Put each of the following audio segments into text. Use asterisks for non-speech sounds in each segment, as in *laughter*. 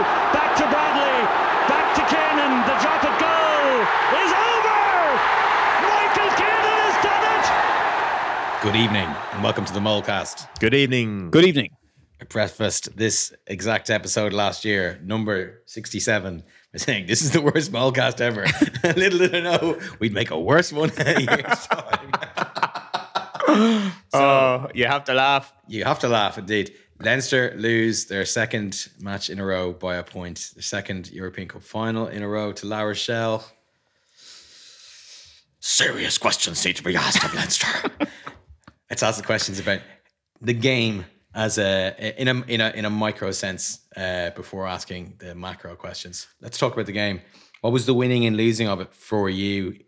Back to Bradley. Back to Kiernan. The drop at goal is over. Michael Kiernan has done it. Good evening and welcome to the Molecast. Good evening. Good evening. I prefaced this exact episode last year, number 67, by saying this is the worst Molecast ever. *laughs* *laughs* Little did I know we'd make a worse one in a year's time. *laughs* Oh, you have to laugh. You have to laugh indeed. Leinster lose their second match in a row by a point, their second European Cup final in a row to La Rochelle. Serious questions need to be asked of Leinster. *laughs* Let's ask the questions about the game as a in a in a in a micro sense uh, before asking the macro questions. Let's talk about the game. What was the winning and losing of it for you?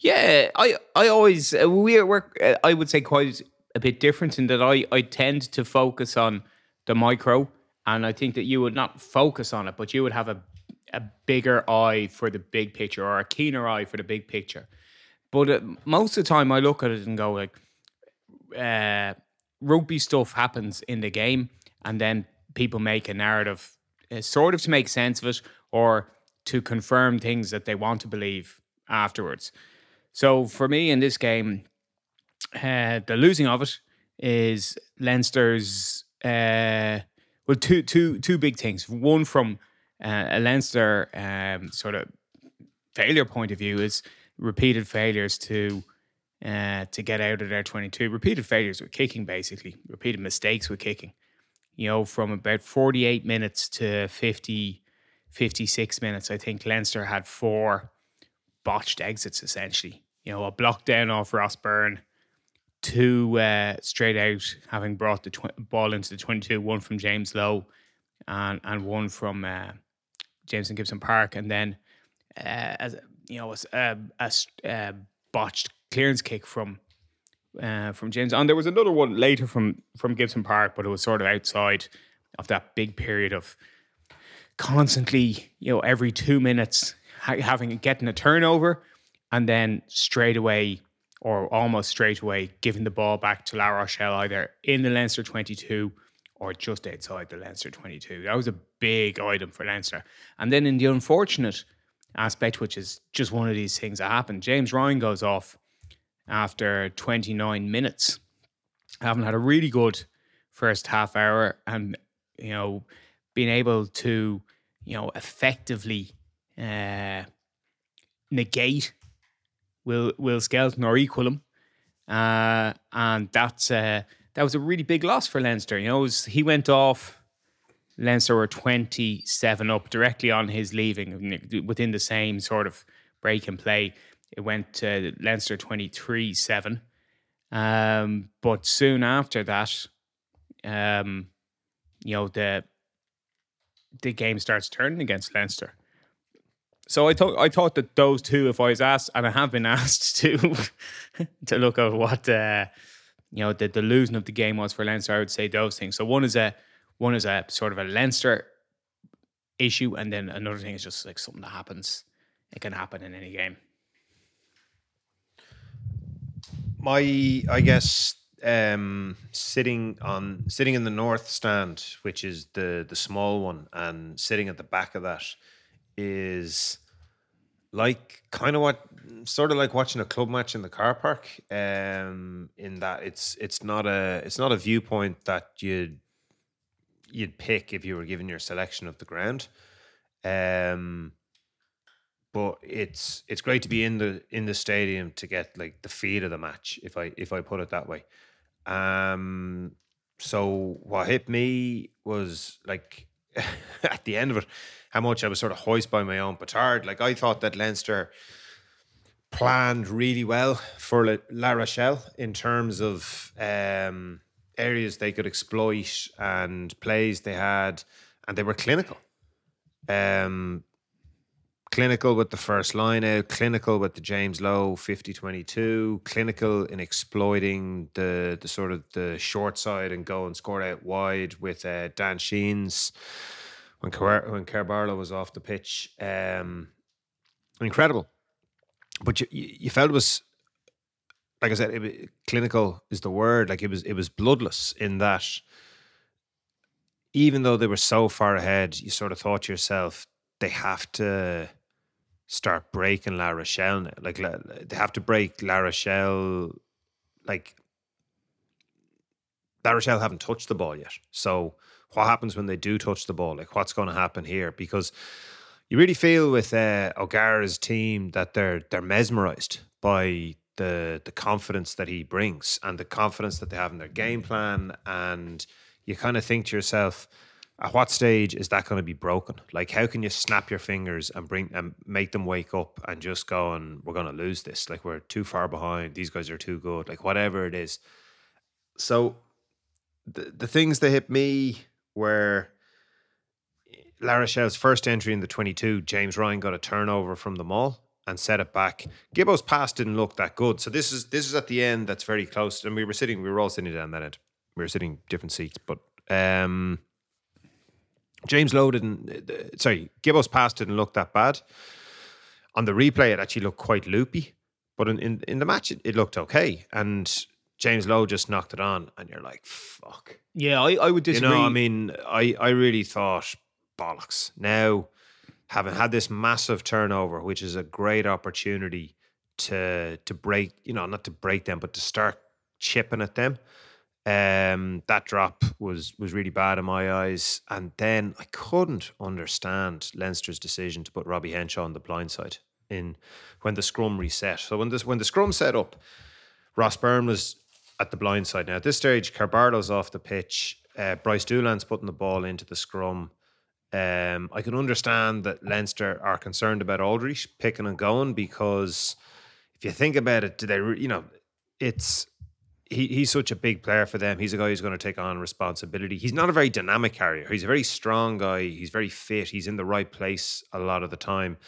Yeah, I I always uh, we we're uh, I would say quite a bit different in that I I tend to focus on the micro, and I think that you would not focus on it, but you would have a a bigger eye for the big picture or a keener eye for the big picture. But uh, most of the time, I look at it and go like, uh, rugby stuff happens in the game, and then people make a narrative, uh, sort of to make sense of it or to confirm things that they want to believe afterwards. So for me in this game, uh, the losing of it is Leinster's uh, well two two two big things. One from uh, a Leinster um, sort of failure point of view is repeated failures to uh, to get out of their 22. Repeated failures with kicking, basically. Repeated mistakes with kicking. You know, from about 48 minutes to 50, 56 minutes, I think Leinster had four botched exits, essentially. You know, a block down off Ross Byrne, two uh, straight out, having brought the tw- ball into the 22, one from James Lowe and, and one from uh, Jamison Gibson Park. And then, uh, as you know, a, a, a botched clearance kick from uh, from James. And there was another one later from from Gibson Park, but it was sort of outside of that big period of constantly, you know, every two minutes ha- having getting a turnover, and then straight away or almost straight away giving the ball back to La Rochelle either in the Leinster twenty two or just outside the Leinster 22. That was a big item for Leinster. And then in the unfortunate aspect, which is just one of these things that happen, James Ryan goes off after 29 minutes, having had a really good first half hour and, you know, being able to, you know, effectively uh, negate Will Will Skelton or equal him. Uh, and that's uh, that was a really big loss for Leinster. You know, was, he went off. Leinster were twenty seven up directly on his leaving within the same sort of break and play. It went to Leinster twenty three seven, um, but soon after that, um, you know the the game starts turning against Leinster. So I thought I thought that those two, if I was asked, and I have been *laughs* asked to to look at what uh, you know the, the losing of the game was for Leinster, I would say those things. So one is a one is a sort of a Leinster issue, and then another thing is just like something that happens. It can happen in any game. My, I guess, um, sitting on sitting in the north stand, which is the the small one, and sitting at the back of that is like kind of what sort of like watching a club match in the car park um in that it's it's not a it's not a viewpoint that you'd you'd pick if you were given your selection of the ground. Um but it's it's great to be in the in the stadium to get like the feel of the match if i if i put it that way. Um so what hit me was like *laughs* at the end of it how much I was sort of hoist by my own petard. Like I thought that Leinster planned really well for La Rochelle in terms of um, areas they could exploit and plays they had and they were clinical. Um, clinical with the first line out, clinical with the James Lowe 50-22, clinical in exploiting the the sort of the short side and go and score out wide with uh, Dan Sheehan's when Car- when Kerr-Barlow was off the pitch. Um, incredible, but you you felt it was like I said, it, clinical is the word. Like it was it was bloodless in that. Even though they were so far ahead, you sort of thought to yourself, they have to start breaking La Rochelle now. Like they have to break La Rochelle. Like La Rochelle haven't touched the ball yet. So what happens when they do touch the ball? Like what's going to happen here? Because you really feel with uh, O'Gara's team that they're they're mesmerized by the the confidence that he brings and the confidence that they have in their game plan. And you kind of think to yourself, at what stage is that going to be broken? Like, how can you snap your fingers and bring and make them wake up and just go and we're going to lose this? Like, we're too far behind. These guys are too good. Like, whatever it is. So, the the things that hit me were La Rochelle's first entry in the 22, James Ryan got a turnover from the maul and set it back. Gibbo's pass didn't look that good. So this is this is at the end that's very close. And we were sitting, we were all sitting down that end. We were sitting different seats, but um James Lowe didn't uh, sorry, Gibbo's pass didn't look that bad. On the replay, it actually looked quite loopy. But in, in, in the match it, it looked okay. And James Lowe just knocked it on, and you're like, fuck. Yeah, I, I would disagree. You know, I mean, I, I really thought bollocks. Now, having had this massive turnover, which is a great opportunity to to break, you know, not to break them, but to start chipping at them. Um, that drop was was really bad in my eyes, and then I couldn't understand Leinster's decision to put Robbie Henshaw on the blind side in when the scrum reset. So when this when the scrum set up, Ross Byrne was at the blind side. Now at this stage, Kerr-Barlow's off the pitch. Uh, Brice Dulin's putting the ball into the scrum. Um, I can understand that Leinster are concerned about Alldritt picking and going because if you think about it, do they? You know, it's he, he's such a big player for them. He's a guy who's going to take on responsibility. He's not a very dynamic carrier. He's a very strong guy. He's very fit. He's in the right place a lot of the time.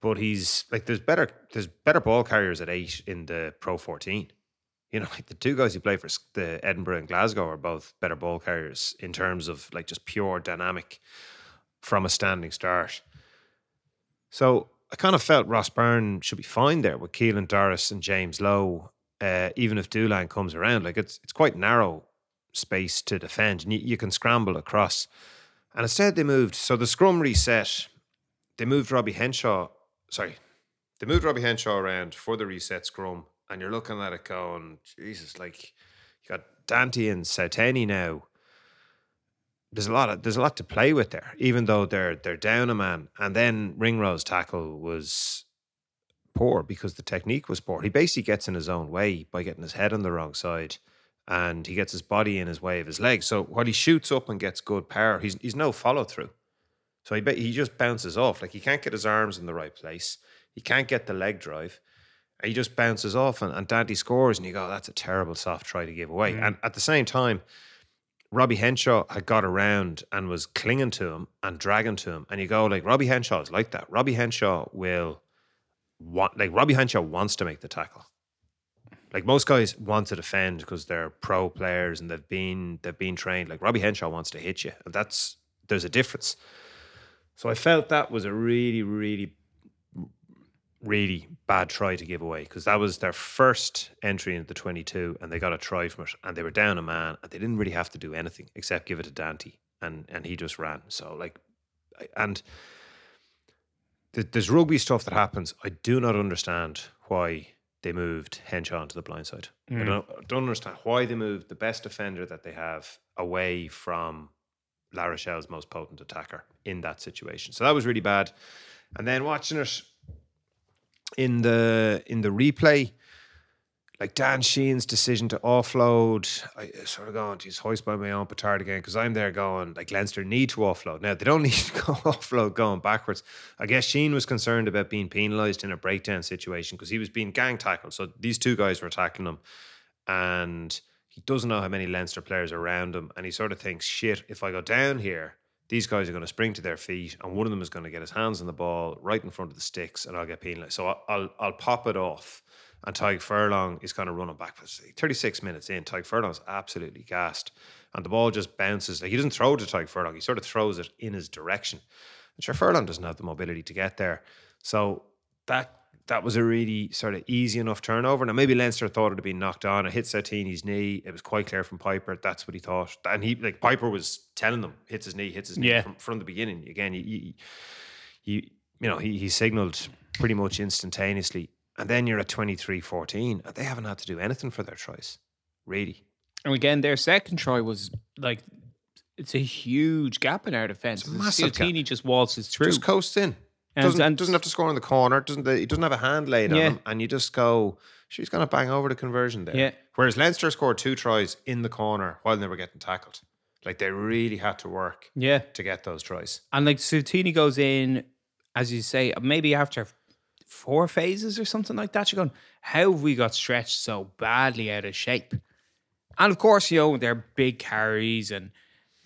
But he's like there's better there's better ball carriers at eight in the Pro 14. You know, like the two guys who play for the Edinburgh and Glasgow are both better ball carriers in terms of like just pure dynamic from a standing start. So I kind of felt Ross Byrne should be fine there with Caelan Doris and James Lowe, uh, even if Dulin comes around. Like it's it's quite narrow space to defend, and you, you can scramble across. And instead, they moved. So the scrum reset. They moved Robbie Henshaw. Sorry, they moved Robbie Henshaw around for the reset scrum, and you're looking at it going, Jesus, like you got Danty and Seuteni now there's a lot of there's a lot to play with there, even though they're they're down a man. And then Ringrose tackle was poor because the technique was poor. He basically gets in his own way by getting his head on the wrong side, and he gets his body in his way of his legs. So while he shoots up and gets good power, he's he's no follow through. So he he just bounces off. Like he can't get his arms in the right place. He can't get the leg drive. And he just bounces off, and, and Danty scores, and you go, "That's a terrible soft try to give away." Mm. And at the same time, Robbie Henshaw had got around and was clinging to him and dragging to him. And you go, like, Robbie Henshaw is like that. Robbie Henshaw will want, like, Robbie Henshaw wants to make the tackle. Like most guys want to defend because they're pro players and they've been they've been trained. Like Robbie Henshaw wants to hit you, and that's there's a difference. So I felt that was a really, really, really bad try to give away because that was their first entry into the 22 and they got a try from it and they were down a man and they didn't really have to do anything except give it to Danty and and he just ran. So like, and there's rugby stuff that happens. I do not understand why they moved Henshaw onto the blind side. I mm. don't, I don't understand why they moved the best defender that they have away from La Rochelle's most potent attacker in that situation. So that was really bad. And then watching it in the in the replay, like Dan Sheehan's decision to offload, I sort of going, geez, hoist by my own petard again, because I'm there going, like Leinster need to offload. Now they don't *laughs* need to go *laughs* offload going backwards. I guess Sheen was concerned about being penalised in a breakdown situation because he was being gang tackled. So these two guys were attacking him, and he doesn't know how many Leinster players around him, and he sort of thinks, shit, if I go down here, these guys are going to spring to their feet, and one of them is going to get his hands on the ball right in front of the sticks, and I'll get penalised. So I'll, I'll I'll pop it off, and Tadhg Furlong is kind of running back. for 36 minutes in, Tadhg Furlong's absolutely gassed, and the ball just bounces. Like he doesn't throw to Tadhg Furlong, he sort of throws it in his direction. And sure, Furlong doesn't have the mobility to get there, so that that was a really sort of easy enough turnover. Now maybe Leinster thought it had been knocked on. It hit Seuteni's knee. It was quite clear from Peyper. That's what he thought. And he like Peyper was telling them hits his knee, hits his knee Yeah. from, from the beginning. Again, you you, you you know he he signalled pretty much instantaneously. And then you're at 23-14. and They haven't had to do anything for their tries, really. And again, their second try was like it's a huge gap in our defense. It's a massive gap. Just waltzes through. Just coasts in. And- Doesn't, and- doesn't have to score in the corner. Doesn't he doesn't have a hand laid Yeah. on him, and you just go. She's going to bang over the conversion there. Yeah. Whereas Leinster scored two tries in the corner while they were getting tackled. Like they really had to work yeah. to get those tries. And like Seuteni goes in, as you say, maybe after four phases or something like that. You're going, how have we got stretched so badly out of shape? And of course, you know, they're big carries and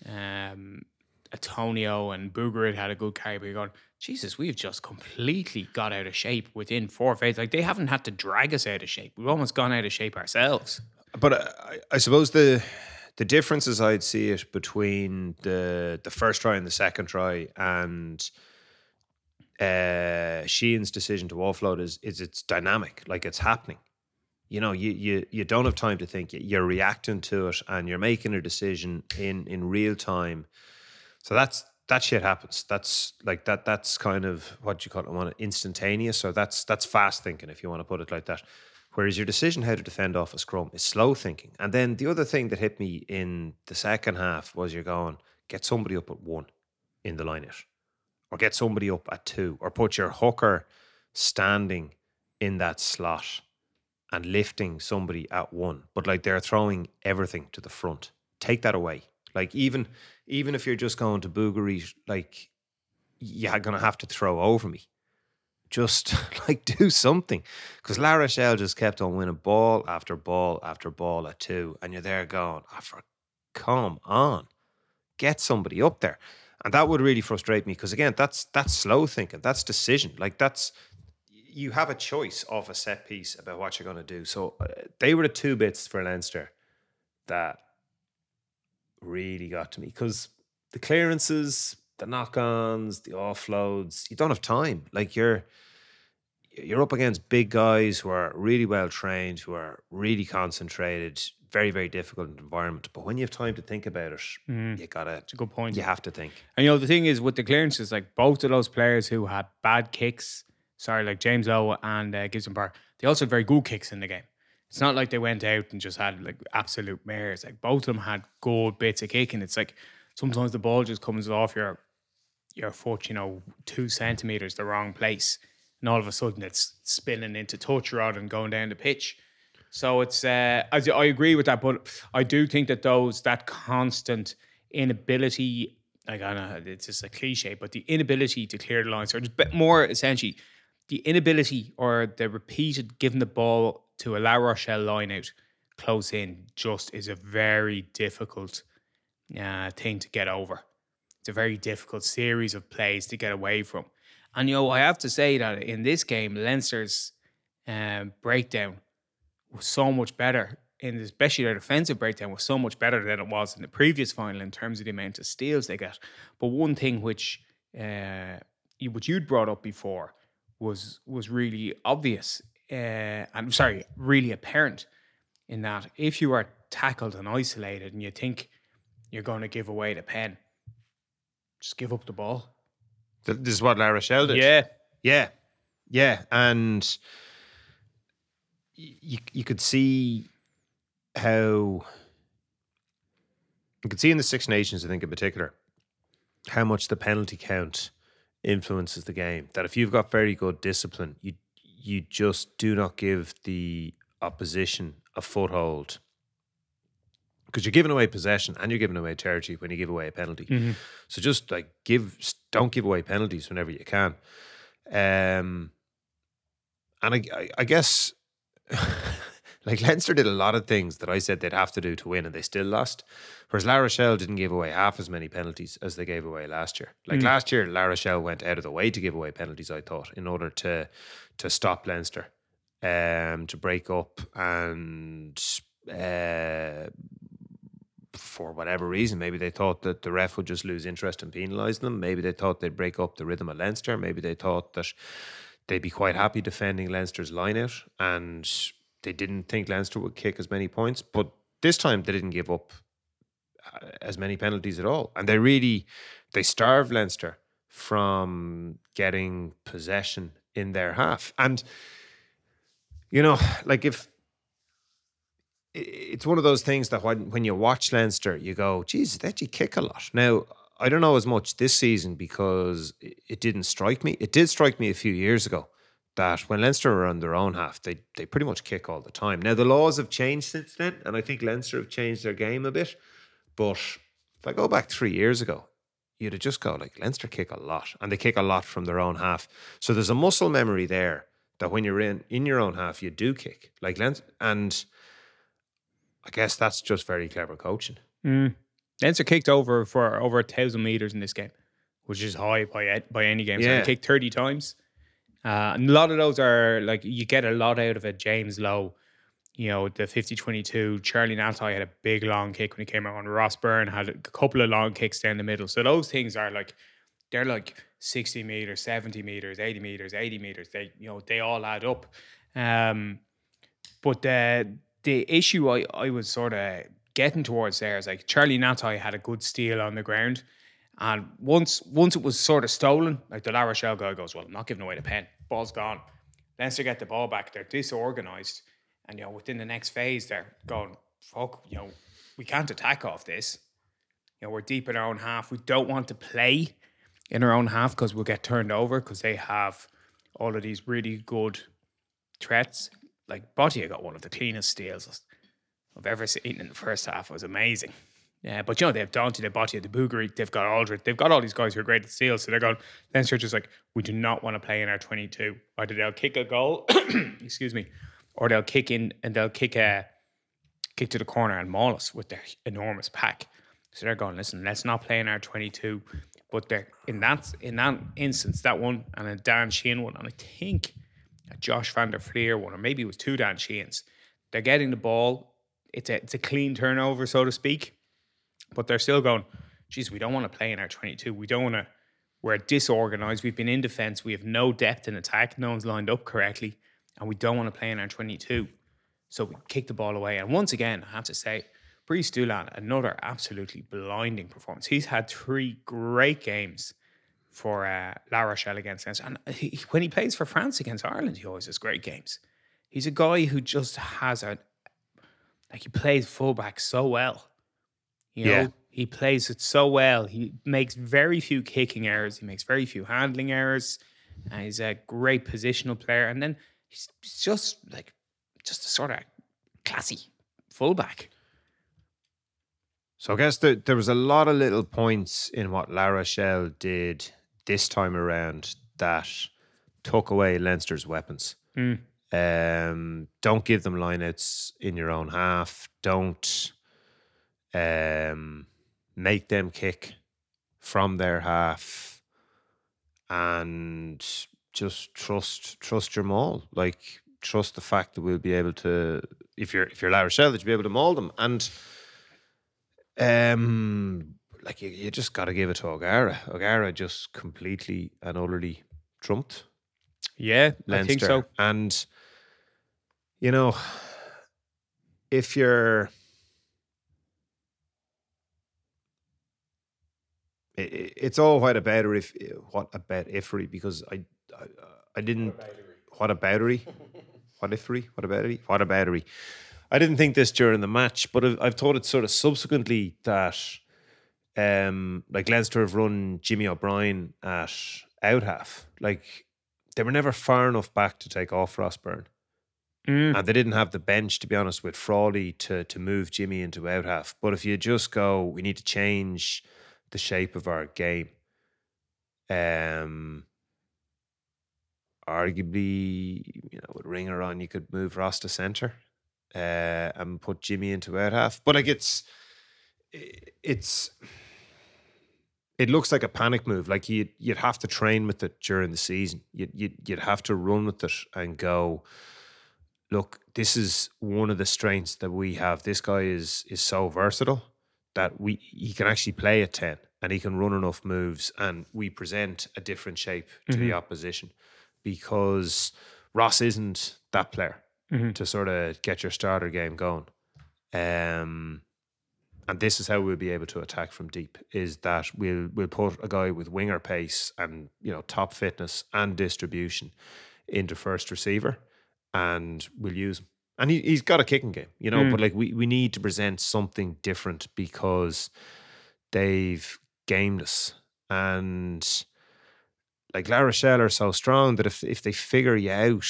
um Atonio and Bourgarit had a good carry, but you're going, Jesus, we've just completely got out of shape within four phases. Like they haven't had to drag us out of shape. We've almost gone out of shape ourselves. But uh, I, I suppose the the differences I'd see it between the the first try and the second try and uh Sheehan's decision to offload is is it's dynamic, like it's happening. You know, you you you don't have time to think. You- You're reacting to it, and you're making a decision in in real time. So that's that shit happens. That's like that. That's kind of what you call it. Want instantaneous. So that's that's fast thinking, if you want to put it like that. Whereas your decision how to defend off a scrum is slow thinking. And then the other thing that hit me in the second half was you're going get somebody up at one in the line or get somebody up at two, or put your hooker standing in that slot and lifting somebody at one. But like they're throwing everything to the front. Take that away. Like even even if you're just going to boogery, like you're gonna have to throw over me. Just *laughs* like do something. Because La Rochelle just kept on winning ball after ball after ball at two. And you're there going, oh, for come on. Get somebody up there. And that would really frustrate me because again, that's that's slow thinking. That's decision. Like that's you have a choice of a set piece about what you're going to do. So uh, they were the two bits for Leinster that really got to me because the clearances, the knock-ons, the offloads, you don't have time. Like you're you're up against big guys who are really well trained, who are really concentrated, very very difficult environment. But when you have time to think about it, you gotta. It's a good point. You have to think. And you know, the thing is with the clearances, like both of those players who had bad kicks, sorry, like James Owa and uh, Gibson Park, they also had very good kicks in the game. It's not like they went out and just had like absolute mares. Like both of them had good bits of kicking. It's like sometimes the ball just comes off your your foot, you know, two centimeters the wrong place, and all of a sudden it's spinning into touch rod and going down the pitch. So it's uh, I, I agree with that, but I do think that those that constant inability, like I don't know it's just a cliche, but the inability to clear the lines, or just more essentially, the inability or the repeated giving the ball to a La Rochelle line out close in just is a very difficult uh, thing to get over. It's a very difficult series of plays to get away from. And you know, I have to say that in this game, Leinster's um, breakdown was so much better, and especially their defensive breakdown was so much better than it was in the previous final in terms of the amount of steals they got. But one thing which uh, you, which you'd brought up before was was really obvious, uh, and sorry, really apparent in that if you are tackled and isolated and you think you're going to give away the pen, just give up the ball. Th- This is what La Rochelle did. Yeah, Yeah, yeah, and you you could see how you could see in the Six Nations, I think in particular, how much the penalty count influences the game. That if you've got very good discipline, you you just do not give the opposition a foothold because you're giving away possession and you're giving away territory when you give away a penalty. So just like give, don't give away penalties whenever you can. Um, and I, I, I guess *laughs* Like Leinster did a lot of things that I said they'd have to do to win, and they still lost. Whereas La Rochelle didn't give away half as many penalties as they gave away last year. Like last year, La Rochelle went out of the way to give away penalties. I thought in order to to stop Leinster, um, to break up and. Uh, for whatever reason, maybe they thought that the ref would just lose interest and penalise them. Maybe they thought they'd break up the rhythm of Leinster. Maybe they thought that they'd be quite happy defending Leinster's line out and they didn't think Leinster would kick as many points. But this time they didn't give up uh, as many penalties at all. And they really they starved Leinster from getting possession in their half. And you know, like if it's one of those things that when, when you watch Leinster, you go, geez, they actually kick a lot. Now, I don't know as much this season because it, didn't strike me. It did strike me a few years ago that when Leinster are on their own half, they, they pretty much kick all the time. Now, the laws have changed since then, and I think Leinster have changed their game a bit. But if I go back three years ago, you'd have just go like Leinster kick a lot, and they kick a lot from their own half. So there's a muscle memory there that when you're in in your own half, you do kick like Leinster, and I guess that's just very clever coaching. Mm. Leinster kicked over for over a thousand meters in this game, which is high by by any game. So Yeah. they kicked thirty times, uh, and a lot of those are like you get a lot out of it. James Lowe, you know, the 50-22. Charlie Ngatai had a big long kick when he came out. On Ross Byrne had a couple of long kicks down the middle. So those things are like they're like sixty meters, seventy meters, eighty meters, eighty meters. They you know they all add up. Um, but the the issue I, I was sort of getting towards there is like Charlie Ngatai had a good steal on the ground. And once once it was sort of stolen, like the La Rochelle guy goes, Well, I'm not giving away the pen. Ball's gone. Leinster get the ball back. They're disorganized. And you know, within the next phase, they're going, fuck, you know, we can't attack off this. You know, we're deep in our own half. We don't want to play in our own half because we'll get turned over because they have all of these really good threats. Like Botia got one of the cleanest steals I've ever seen in the first half. It was amazing. Yeah, but you know, they have Danty, they've Botia, the Bourgarit, they've got Alldritt, they've got all these guys who are great at steals. So they're going, Leinster just like, we do not want to play in our 22. Either they'll kick a goal, *clears throat* excuse me, or they'll kick in and they'll kick a kick to the corner and maul us with their enormous pack. So they're going, listen, let's not play in our 22. But they're in that in that instance, that one and a Dan Sheehan one, and I think a Josh Van der Flier one, or maybe it was two Dan Sheehan's. They're getting the ball. It's a it's a clean turnover, so to speak. But they're still going, geez, we don't want to play in our 22. We don't want to, we're disorganized. We've been in defense. We have no depth in attack. No one's lined up correctly. And we don't want to play in our 22. So we kick the ball away. And once again, I have to say, Brice Dulin, another absolutely blinding performance. He's had three great games for uh, La Rochelle against Leinster. And he, when he plays for France against Ireland, he always has great games. He's a guy who just has a, like he plays fullback so well. You know, Yeah. he plays it so well. He makes very few kicking errors. He makes very few handling errors. And he's a great positional player. And then he's just like, just a sort of classy fullback. So I guess there, there was a lot of little points in what La Rochelle did this time around that took away Leinster's weapons. Mm. Um, don't give them lineouts in your own half. Don't um, make them kick from their half, and just trust trust your maul. Like trust the fact that we'll be able to. If you're if you're La Rochelle, that you'll be able to maul them and. Um, like you, you just got to give it to O'Gara. O'Gara just completely and utterly trumped Yeah, Leinster. I think so. And you know, if you're i- i- it's all what a or if what about ifery because I I, I didn't what a battery what ifery *laughs* what aboutery what aboutery I didn't think this during the match but I've, I've thought it sort of subsequently that um like Leinster have run Jimmy O'Brien at out half like they were never far enough back to take off Ross Byrne Mm. and they didn't have the bench to be honest with Frawley to to move Jimmy into out half. But if you just go, we need to change the shape of our game. Um, arguably, you know, with Ringer on, you could move Ross to centre uh, and put Jimmy into out half. But like it's it's it looks like a panic move. Like you you'd have to train with it during the season. You'd you'd, you'd have to run with it and go. Look, this is one of the strengths that we have. This guy is is so versatile that we he can actually play at ten and he can run enough moves, and we present a different shape to the opposition because Ross isn't that player to sort of get your starter game going. Um, and this is how we'll be able to attack from deep is that we'll we'll put a guy with winger pace and you know top fitness and distribution into first receiver and we'll use him. And he, he's got a kicking game you know hmm. but like we, we need to present something different because they've gamed us. And like La Rochelle are so strong that if if they figure you out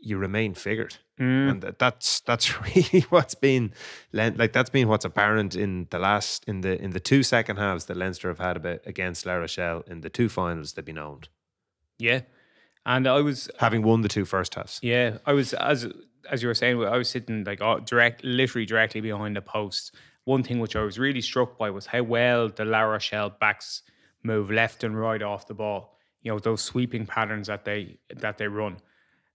you remain figured and that's that's *laughs* really what's been like that's been what's apparent in the last in the in the two second halves that Leinster have had about against La Rochelle in the two finals they've been owned Yeah. And I was having won the two first halves Yeah, I was as as you were saying, I was sitting like uh, direct, literally directly behind the post. One thing which I was really struck by was how well the La Rochelle backs move left and right off the ball. You know those sweeping patterns that they that they run.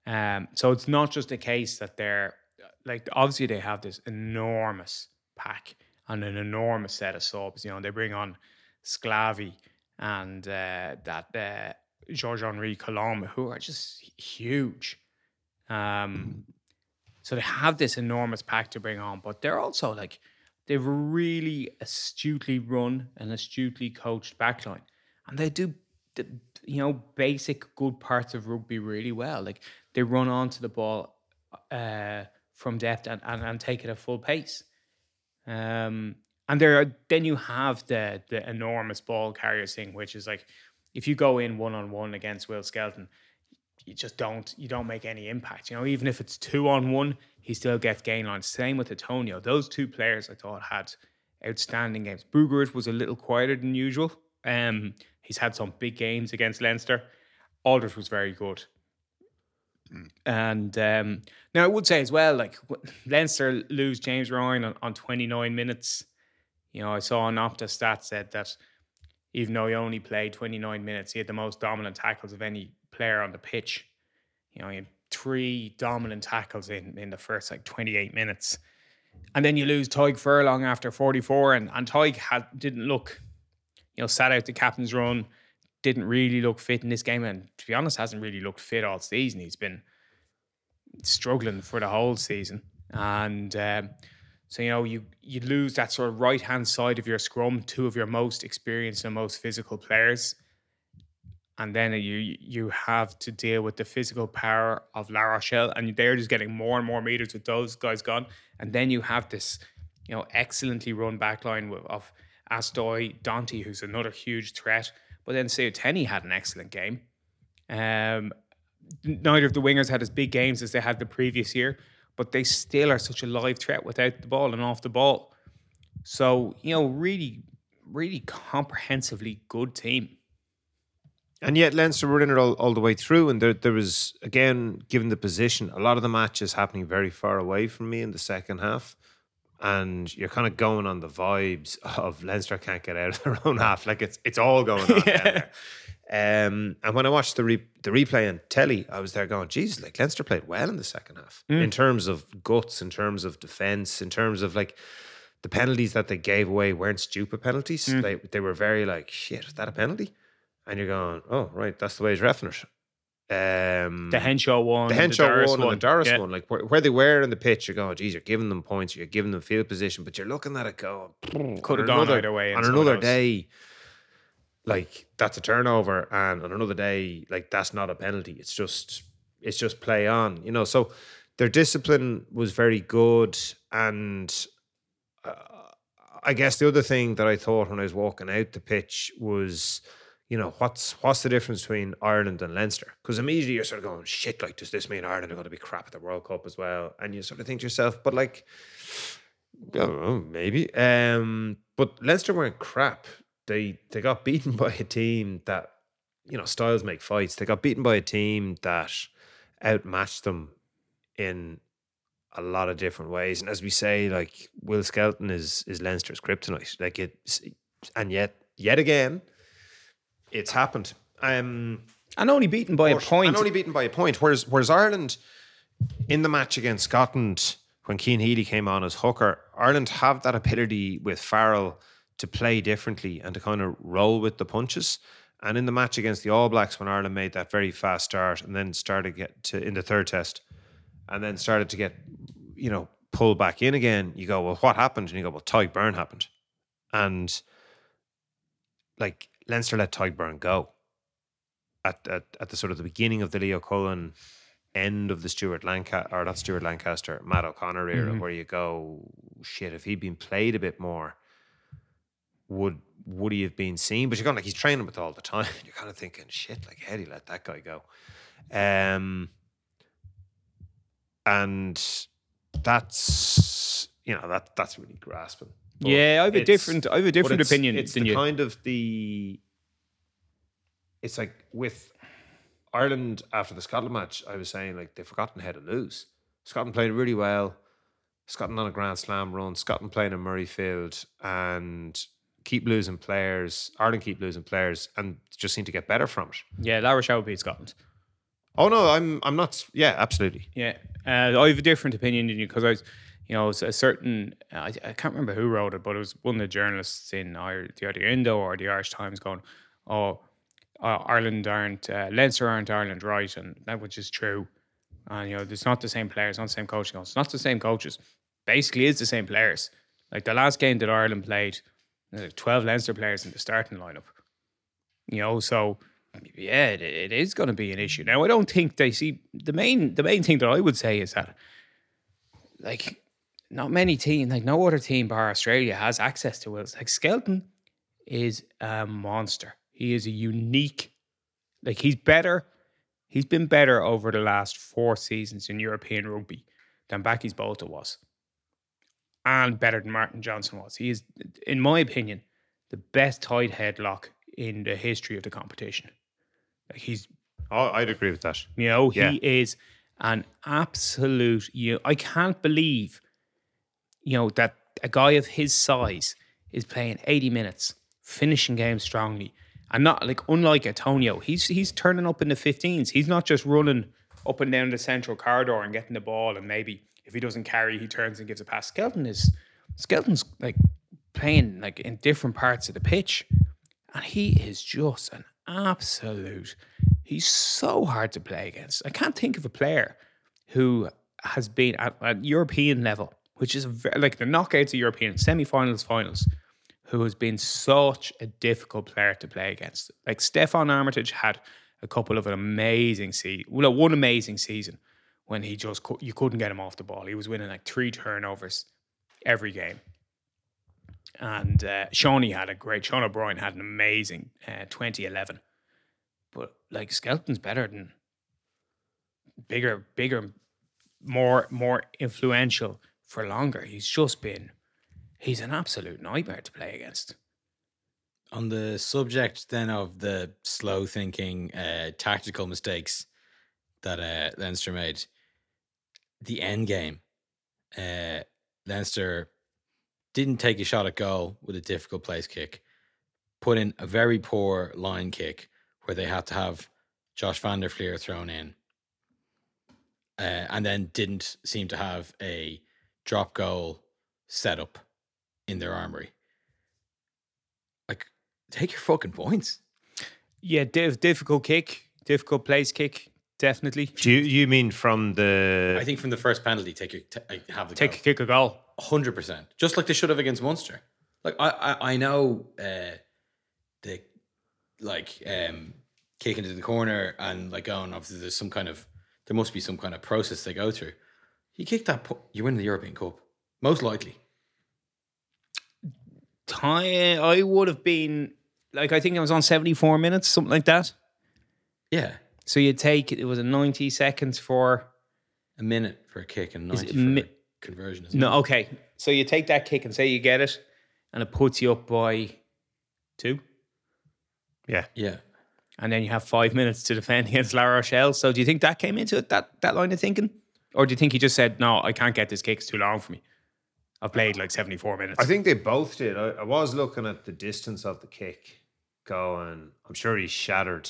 Um, so it's not just a case that they're like obviously they have this enormous pack and an enormous set of subs. You know they bring on Sclavi and uh, that uh, Georges-Henri Colombe, who are just huge. Um, so they have this enormous pack to bring on, but they're also like they've really astutely run and astutely coached backline, and they do the you know basic good parts of rugby really well. Like they run onto the ball uh, from depth and, and and take it at full pace. Um, and there are then you have the the enormous ball carriers thing, which is like if you go in one on one against Will Skelton, you just don't you don't make any impact. You know, even if it's two on one, he still gets gain line. Same with Atonio. Those two players I thought had outstanding games. Bourgarit was a little quieter than usual. Um, he's had some big games against Leinster. Alldritt was very good. And um, now I would say as well, like Leinster lose James Ryan on, on 29 minutes. You know, I saw an Opta stat said that even though he only played 29 minutes, he had the most dominant tackles of any player on the pitch. You know, he had three dominant tackles in, in the first like 28 minutes. And then you lose Tadhg Furlong after 44, and, and Tadhg had, didn't look, you know, sat out the captain's run, didn't really look fit in this game, and to be honest, hasn't really looked fit all season. He's been struggling for the whole season. And um, so, you know, you you lose that sort of right hand side of your scrum, two of your most experienced and most physical players. And then you you have to deal with the physical power of La Rochelle, and they're just getting more and more meters with those guys gone. And then you have this, you know, excellently run back line of Hastoy, Danty, who's another huge threat. But then Tenney had an excellent game. Um, neither of the wingers had as big games as they had the previous year, but they still are such a live threat without the ball and off the ball. So, you know, really, really comprehensively good team. And yet Leinster were in it all, all the way through. And there, there was, again, given the position, a lot of the matches happening very far away from me in the second half. And you're kind of going on the vibes of Leinster can't get out of their own half. Like it's it's all going on there. Um, and when I watched the re- the replay on telly, I was there going, Jesus, like Leinster played well in the second half in terms of guts, in terms of defense, in terms of like the penalties that they gave away weren't stupid penalties. They they were very like, shit, is that a penalty? And you're going, oh right, that's the way he's refing it. Um, The Henshaw one, the and Henshaw Doris one, and the Doris Yeah. one, like where, where they were in the pitch, you're going, geez, you're giving them points, you're giving them field position, but you're looking at it going, Could have on gone another- either way On another day, like that's a turnover, and on another day, like that's not a penalty. It's just, it's just play on, you know. So their discipline was very good, and uh, I guess the other thing that I thought when I was walking out the pitch was, you know, what's what's the difference between Ireland and Leinster? Because immediately you're sort of going, shit, like, does this mean Ireland are going to be crap at the World Cup as well? And you sort of think to yourself, but like, I don't know, maybe. Um, but Leinster weren't crap. They they got beaten *laughs* by a team that, you know, styles make fights. They got beaten by a team that outmatched them in a lot of different ways. And as we say, like Will Skelton is is Leinster's kryptonite. Like it, and yet yet again, it's happened. Um, And only beaten by a point. and only beaten by a point. Whereas whereas Ireland in the match against Scotland, when Cian Healy came on as hooker, Ireland have that ability with Farrell to play differently and to kind of roll with the punches. And in the match against the All Blacks, when Ireland made that very fast start and then started to get to in the third test, and then started to get, you know, pulled back in again, you go, well, what happened? And you go, well, Tadhg Beirne happened. And like Leinster let Tadhg Beirne go at, at at the sort of the beginning of the Leo Cullen end of the Stuart Lancaster or not Stuart Lancaster, Matt O'Connor era, where you go, shit, if he'd been played a bit more, would would he have been seen? But you're going like he's training with all the time. You're kind of thinking, shit, like how do you let that guy go? Um and that's you know, that that's really grasping. But Yeah, I have a different- I have a different it's- opinion It's than the you. kind of the it's like with Ireland after the Scotland match, I was saying like they've forgotten how to lose. Scotland played really well. Scotland on a Grand Slam run. Scotland playing in Murrayfield and keep losing players. Ireland keep losing players and just seem to get better from it. yeah, La Rochelle beat Scotland. Oh no, I'm I'm not. Yeah, absolutely. Yeah, uh, I have a different opinion than you because I was, you know, a certain I, I can't remember who wrote it, but it was one of the journalists in Ir- the either Indo or the Irish Times going, "Oh, uh, Ireland aren't uh, Leinster aren't Ireland right," and that which is true. And you know, it's not the same players, not the same coaching. It's not the same coaches. Basically, it's the same players. Like the last game that Ireland played, there were twelve Leinster players in the starting lineup. You know, so yeah, it, it is going to be an issue. Now, I don't think they see the main the main thing that I would say is that like not many team, like no other team bar Australia has access to it. Like Skelton is a monster. He is a unique, like he's better. He's been better over the last four seasons in European rugby than Bakkies Botha was, and better than Martin Johnson was. He is, in my opinion, the best tight headlock in the history of the competition. Like he's Oh, I'd agree with that. you know, Yeah. he is an absolute. You, I can't believe, you know, that a guy of his size is playing eighty minutes, finishing games strongly, and not like unlike Atonio, he's he's turning up in the fifteens. He's not just running up and down the central corridor and getting the ball, and maybe if he doesn't carry, he turns and gives a pass. Skelton is Skelton's like playing like in different parts of the pitch, and he is just an absolute. He's so hard to play against. I can't think of a player who has been at, at European level, which is like the knockouts of European semi-finals, finals, who has been such a difficult player to play against. Like Steffon Armitage had a couple of an amazing season, well, one amazing season when he just cou- you couldn't get him off the ball. He was winning like three turnovers every game. And uh, Shawnee had a great. Sean O'Brien had an amazing uh, 2011. But like Skelton's better than bigger, bigger, more, more influential for longer. He's just been. He's an absolute nightmare to play against. On the subject then of the slow thinking uh, tactical mistakes that uh, Leinster made, the end game, uh, Leinster didn't take a shot at goal with a difficult place kick, put in a very poor line kick where they had to have Josh van der Flier thrown in, uh, and then didn't seem to have a drop goal setup in their armory. Like, take your fucking points. Yeah, diff- difficult kick, difficult place kick, definitely. Do you, you mean from the? I think from the first penalty, take your t- have the Take a kick a goal. hundred percent, just like they should have against Munster. Like I, I, I know uh, the like um, kick into the corner and like going. Obviously, there's some kind of there must be some kind of process they go through. You kick that, pu- you win the European Cup, most likely. Time, I would have been like I think I was on seventy four minutes, something like that. Yeah, So you take it was a ninety seconds for a minute for a kick and Is ninety for mi- a conversion. Isn't no. Okay, so you take that kick and say you get it, and it puts you up by two, yeah. Yeah, and then you have five minutes to defend *laughs* against La Rochelle. So do you think that came into it? That that line of thinking? Or do you think he just said, no, I can't get this kick, it's too long for me? I've played like 74 minutes. I think they both did. I, I was looking at the distance of the kick, going. I'm sure he's shattered.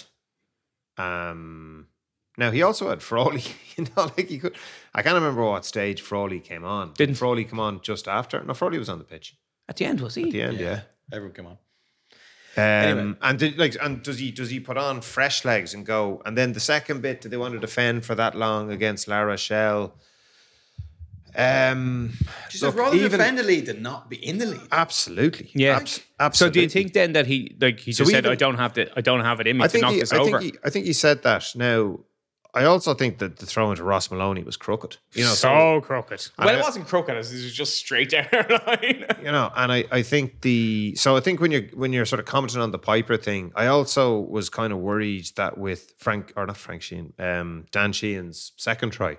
Um, now he also had Frawley. *laughs* You know, like he could. I can't remember what stage Frawley came on. Didn't- Did Frawley come on just after? No, Frawley was on the pitch At the end, was he? at the end. Yeah. Everyone came on. Um, Anyway. and did, like, and does he does he put on fresh legs and go? And then the second bit, do they want to defend for that long against La Rochelle? Um, Just look, rather even- defend the lead than not be in the lead. absolutely, Yeah. abs- So absolutely. do you think then that he like he So just said, even- I don't have the I don't have it in me I to think knock he, this I over? think he, I think he said that. Now, I also think that the throw into Ross Molony was crooked. You know, so crooked. I- Well, it wasn't crooked. It was just straight down our line. you know, and I, I think the so I think when you're when you're sort of commenting on the Peyper thing, I also was kind of worried that with Frank or not Frank Sheehan, um, Dan Sheehan's second try,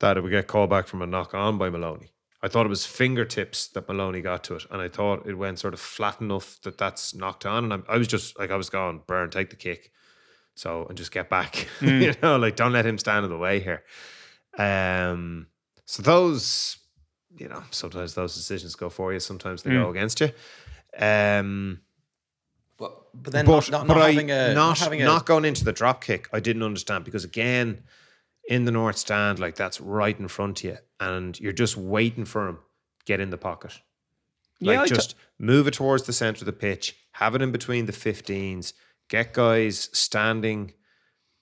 that it would get called back from a knock on by Molony. I thought it was fingertips that Maloney got to it, and I thought it went sort of flat enough that that's knocked on. And I, I was just like, I was going, burn, take the kick, so and just get back. *laughs* you know, like don't let him stand in the way here. Um, so those, you know, sometimes those decisions go for you, sometimes they go against you. Um, But but then but not, not, but not having a not, not having a not going into the drop kick, I didn't understand because again, in the north stand, like that's right in front of you, and you're just waiting for him to get in the pocket. Like Yeah, I just move it towards the center of the pitch, have it in between the 15s, get guys standing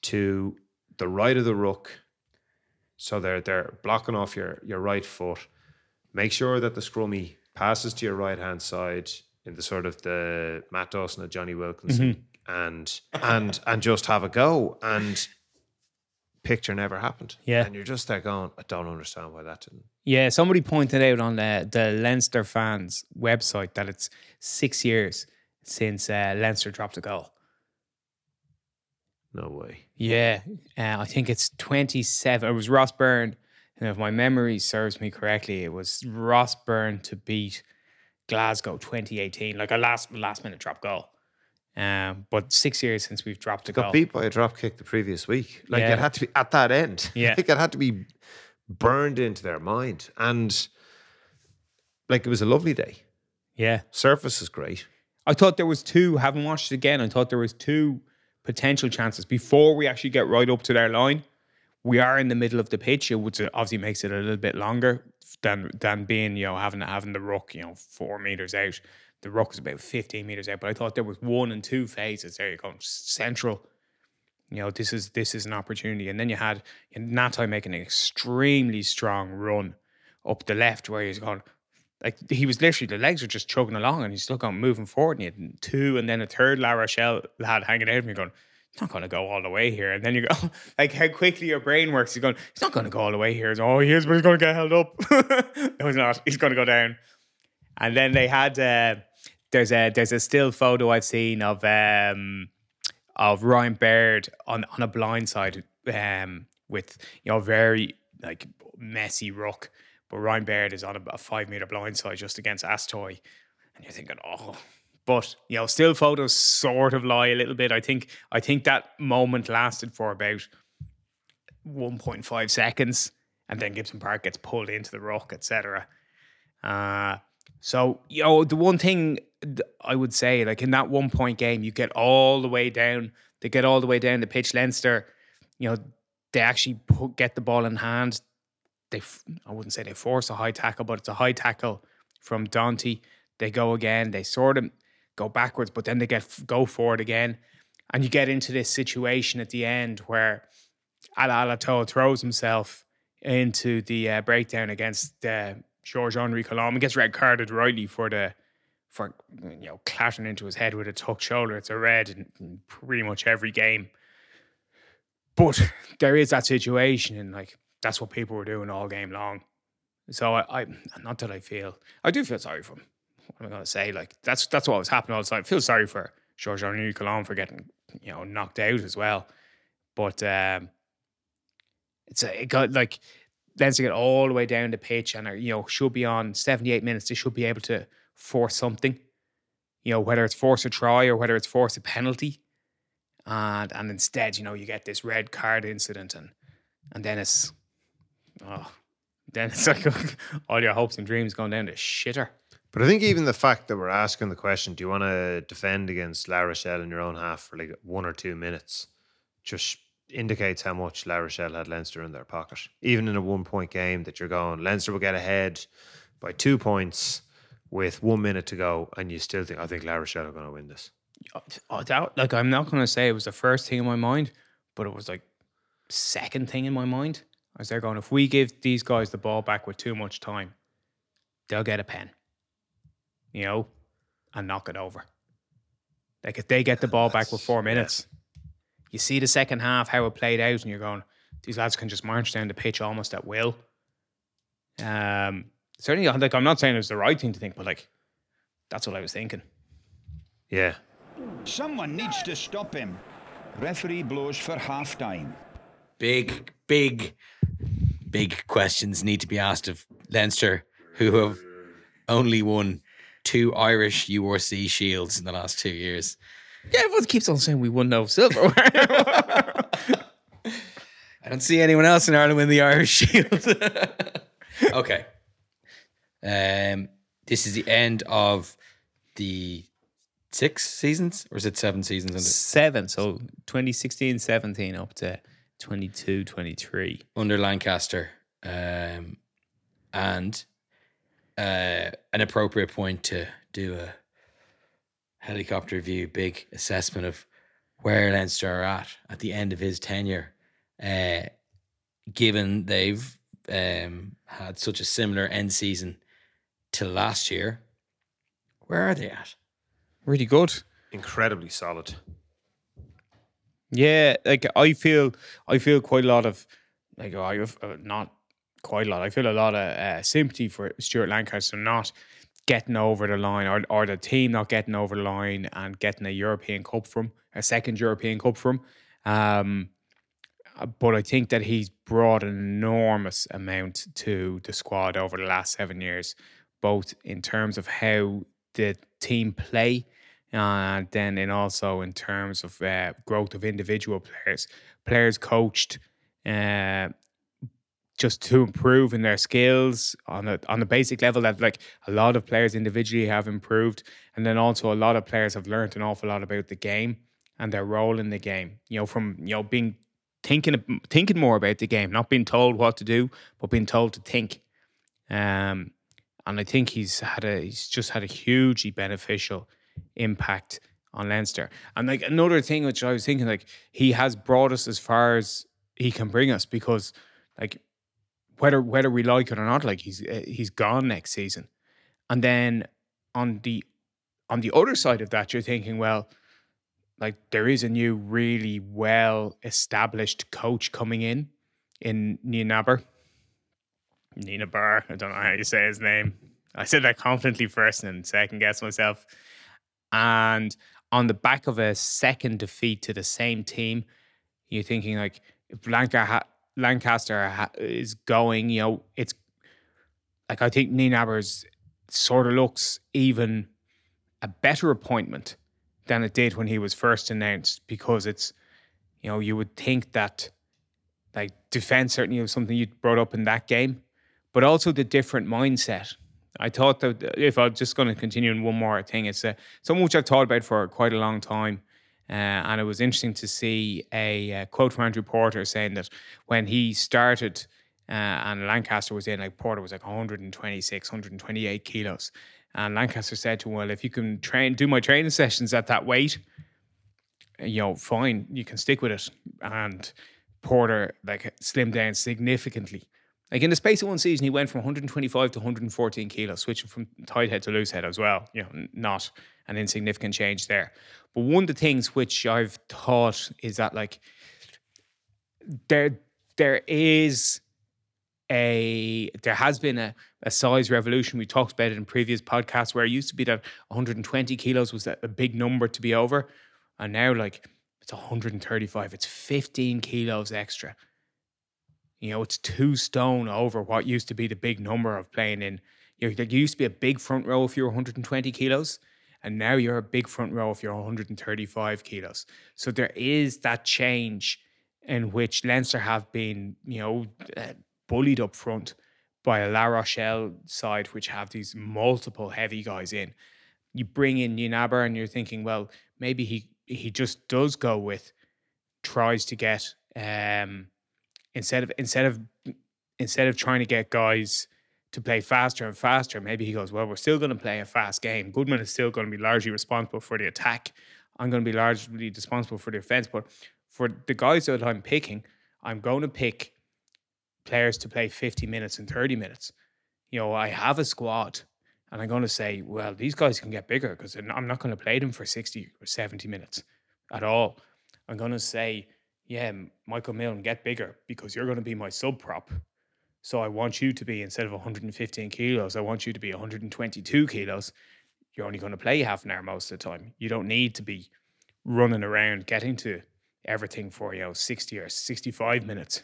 to the right of the rook, so they're they're blocking off your your right foot. Make sure that the scrummy passes to your right hand side in the sort of the Matt Dawson and Jonny Wilkinson, and and and just have a go. And picture never happened. Yeah. and you're just there going, I don't understand why that didn't. Yeah, somebody pointed out on the, the Leinster fans website that it's six years since uh, Leinster dropped a goal. No way. Yeah, uh, I think it's 27. It was Ross Byrne. And if my memory serves me correctly, it was Ross Byrne to beat Glasgow 2018, like a last last minute drop goal. Um, but six years since we've dropped a Got goal. beat by a drop kick the previous week. Like Yeah. it had to be at that end. *laughs* Yeah. like it had to be burned into their mind, and like it was a lovely day. Yeah. Surface is great. I thought there was two, haven't watched it again, I thought there was two potential chances before we actually get right up to their line. We are in the middle of the pitch, it which obviously makes it a little bit longer than than being, you know, having having the ruck, you know, four meters out. The ruck is about 15 meters out. But I thought there was one and two phases. There you go. Central. You know, this is this is an opportunity. And then you had Ngatai making an extremely strong run up the left where he's gone like he was literally the legs were just chugging along and he's still going moving forward and he had two and then a third La Rochelle lad hanging out of me going it's not going to go all the way here. And then you go *laughs* like how quickly your brain works he's going he's not going to go all the way here He's, oh he is but he's going to get held up. *laughs* No he's not he's going to go down. And then they had uh, there's a there's a still photo I've seen of um of Ryan Baird on on a blind side um with you know very like messy ruck but Ryan Baird is on a, a five meter blind side just against Hastoy and you're thinking oh but you know still photos sort of lie a little bit I think I think that moment lasted for about 1.5 seconds and then Gibson Park gets pulled into the rock, etc uh, so, you know, the one thing I would say, like in that one point game, you get all the way down, they get all the way down the pitch. Leinster, you know, they actually put, get the ball in hand. They, I wouldn't say they force a high tackle, but it's a high tackle from Danty. They go again, they sort of go backwards, but then they get go forward again. And you get into this situation at the end where Ala Alato throws himself into the uh, breakdown against uh, Georges-Henri Colombe and gets red carded rightly for the for you know clattering into his head with a tucked shoulder. It's a red in, in pretty much every game. But there is that situation, and like that's what people were doing all game long. So I, I not that I feel I do feel sorry for him. What am I gonna say? Like that's that's what was happening all the time. I feel sorry for Georges-Henri Colombe for getting you know knocked out as well. But um it's a, it got like Leinster get all the way down the pitch and are, you know should be on 78 minutes. They should be able to force something, you know, whether it's force a try or whether it's force a penalty. And and instead, you know, you get this red card incident and and then it's oh, then it's like *laughs* all your hopes and dreams going down to shitter. But I think even the fact that we're asking the question, do you want to defend against La Rochelle in your own half for like one or two minutes, just indicates how much La Rochelle had Leinster in their pocket. Even in a one point game that you're going, Leinster will get ahead by two points with one minute to go, and you still think, I think La Rochelle are going to win this. Oh, I doubt, like, I'm not going to say it was the first thing in my mind, but it was like second thing in my mind. I they're going, if we give these guys the ball back with too much time, they'll get a pen, you know, and knock it over. Like if they get the ball back with four minutes, you see the second half how it played out, and you're going, these lads can just march down the pitch almost at will. Um, certainly, like I'm not saying it's the right thing to think, but like that's what I was thinking. Yeah. Someone needs to stop him. Referee blows for half time. Big, big, big questions need to be asked of Leinster, who have only won two Irish URC shields in the last two years. Yeah, everyone keeps on saying we won no silver. *laughs* I don't see anyone else in Ireland win the Irish Shield. *laughs* okay. Um, this is the end of the six seasons, or is it seven seasons? Seven. So 2016 17 up to 22 23. Under Lancaster. Um, and uh, an appropriate point to do a helicopter view, big assessment of where Leinster are at at the end of his tenure uh, given they've um, had such a similar end season to last year, where are they at? Really good. Incredibly solid. Yeah, like I feel, I feel quite a lot of, like I have uh, not quite a lot. I feel a lot of uh, sympathy for Stuart Lancaster not getting over the line, or or the team not getting over the line and getting a European Cup from a second European Cup from. Um, uh, but I think that he's brought an enormous amount to the squad over the last seven years, both in terms of how the team play, and then in also in terms of uh, growth of individual players, players coached. Uh, just to improve in their skills on a on a basic level that like a lot of players individually have improved and then also a lot of players have learned an awful lot about the game and their role in the game you know from you know being thinking thinking more about the game, not being told what to do, but being told to think. Um, and I think he's had a he's just had a hugely beneficial impact on Leinster. And like another thing which I was thinking, like he has brought us as far as he can bring us because, like, whether whether we like it or not, like he's uh, he's gone next season, and then on the on the other side of that, you're thinking, well, like there is a new really well established coach coming in in Nienaber. Nina Bar. I don't know how you say his name. I said that confidently first and second guess myself. And on the back of a second defeat to the same team, you're thinking like if Lancaster is going, you know, it's like I think Nienaber's sort of looks even a better appointment than it did when he was first announced because it's, you know, you would think that like defense certainly was something you brought up in that game, but also the different mindset. I thought that if I'm just going to continue in one more thing, it's uh, something which I've thought about for quite a long time. Uh, and it was interesting to see a, a, quote from Andrew Porter saying that when he started uh, and Lancaster was in, like Porter was like 126, 128 kilos. And Lancaster said to him, Well, if you can train, do my training *laughs* sessions at that weight, you know, fine, you can stick with it. And Porter like slimmed down significantly. Like in the space of one season, he went from 125 to 114 kilos, switching from tight head to loose head as well. You know, not an insignificant change there. But one of the things which I've thought is that like there there is a there has been a, a size revolution. We talked about it in previous podcasts where it used to be that 120 kilos was a, a big number to be over. And now like it's 135. It's 15 kilos extra. You know, it's two stone over what used to be the big number of playing in. You know, there used to be a big front row if you were 120 kilos, and now you're a big front row if you're 135 kilos. So there is that change in which Leinster have been, you know, uh, bullied up front by a La Rochelle side which have these multiple heavy guys in. You bring in Nienaber and you're thinking, well, maybe he he just does go with tries to get um instead of instead of instead of trying to get guys to play faster and faster, maybe he goes, Well, we're still going to play a fast game. Goodman is still going to be largely responsible for the attack. I'm going to be largely responsible for the defense. But for the guys that I'm picking, I'm going to pick players to play 50 minutes and 30 minutes. You know, I have a squad and I'm going to say, well, these guys can get bigger because I'm not going to play them for 60 or 70 minutes at all. I'm going to say, yeah, Michael Milne, get bigger because you're going to be my sub prop. So I want you to be, instead of 115 kilos, I want you to be 122 kilos. You're only going to play half an hour most of the time. You don't need to be running around getting to everything for, you know, 60 or 65 minutes.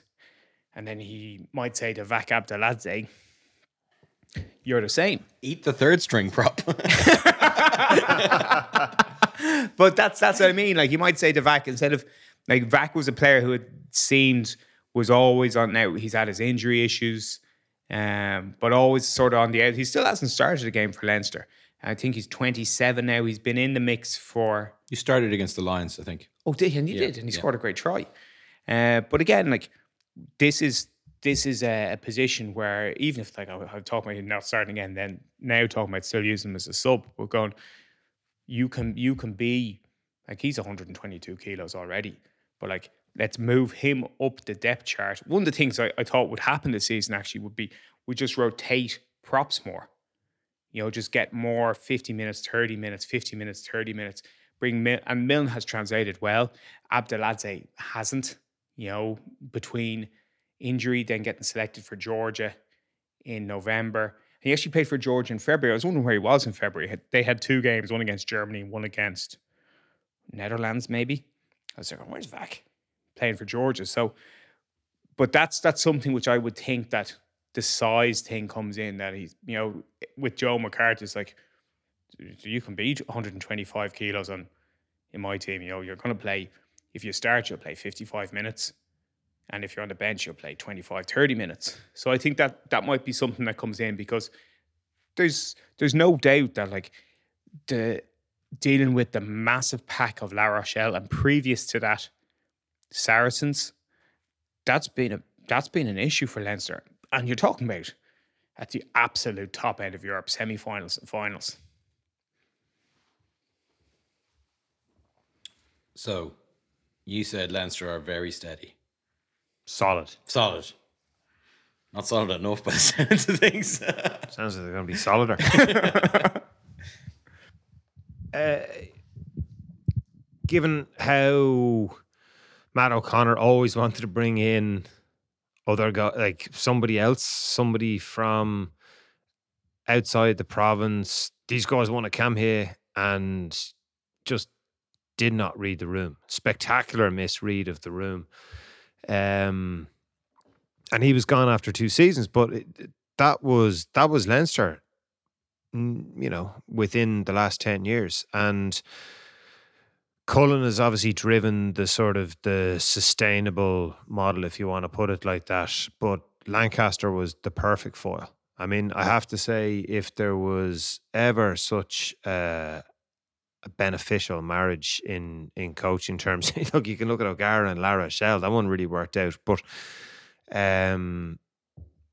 And then he might say to Vac Abdaladze, you're the same. Eat the third string prop. *laughs* *laughs* but that's that's what I mean. Like you might say to Vac instead of like Vac was a player who had seemed was always on now. He's had his injury issues, um, but always sort of on the out. He still hasn't started a game for Leinster. I think he's 27 now. He's been in the mix for. you started against the Lions, I think. Oh, did he? And he Yeah, did, and he yeah. scored a great try. Uh, but again, like this is this is a, a position where even if like I, I'm talking about not starting again, then now talking about still using him as a sub, we're going. You can you can be like he's 122 kilos already, but like let's move him up the depth chart. One of the things I, I thought would happen this season actually would be we just rotate props more. You know, just get more 50 minutes, 30 minutes, 50 minutes, 30 minutes. Bring Mil- and Milne has translated well. Abdaladze hasn't. You know, between injury, then getting selected for Georgia in November. He actually played for Georgia in February. I was wondering where he was in February. They had two games, one against Germany, one against Netherlands, maybe. Was like, where's Vac? Playing for Georgia. So, but that's that's something which I would think that the size thing comes in that he's, you know, with Joe McCarthy, it's like you can be 125 kilos on in my team. You know, you're going to play, if you start, you'll play 55 minutes. And if you're on the bench, you'll play 25, 30 minutes. So I think that that might be something that comes in because there's there's no doubt that like the dealing with the massive pack of La Rochelle and previous to that, Saracens, that's been a that's been an issue for Leinster. And you're talking about at the absolute top end of Europe, semi-finals and finals. So you said Leinster are very steady. Solid. Solid. Not solid enough by *laughs* the sounds of things. Sounds like they're going to be solider. *laughs* *laughs* uh, given how Matt O'Connor always wanted to bring in other guy, like somebody else, somebody from outside the province, these guys want to come here and just did not read the room. Spectacular misread of the room. Um, and he was gone after two seasons, but it, that was that was Leinster, you know, within the last ten years, and Cullen has obviously driven the sort of the sustainable model, if you want to put it like that. But Lancaster was the perfect foil. I mean, I have to say, if there was ever such a, a beneficial marriage in in coaching terms, *laughs* look, you can look at O'Gara and La Rochelle. That one really worked out, but um,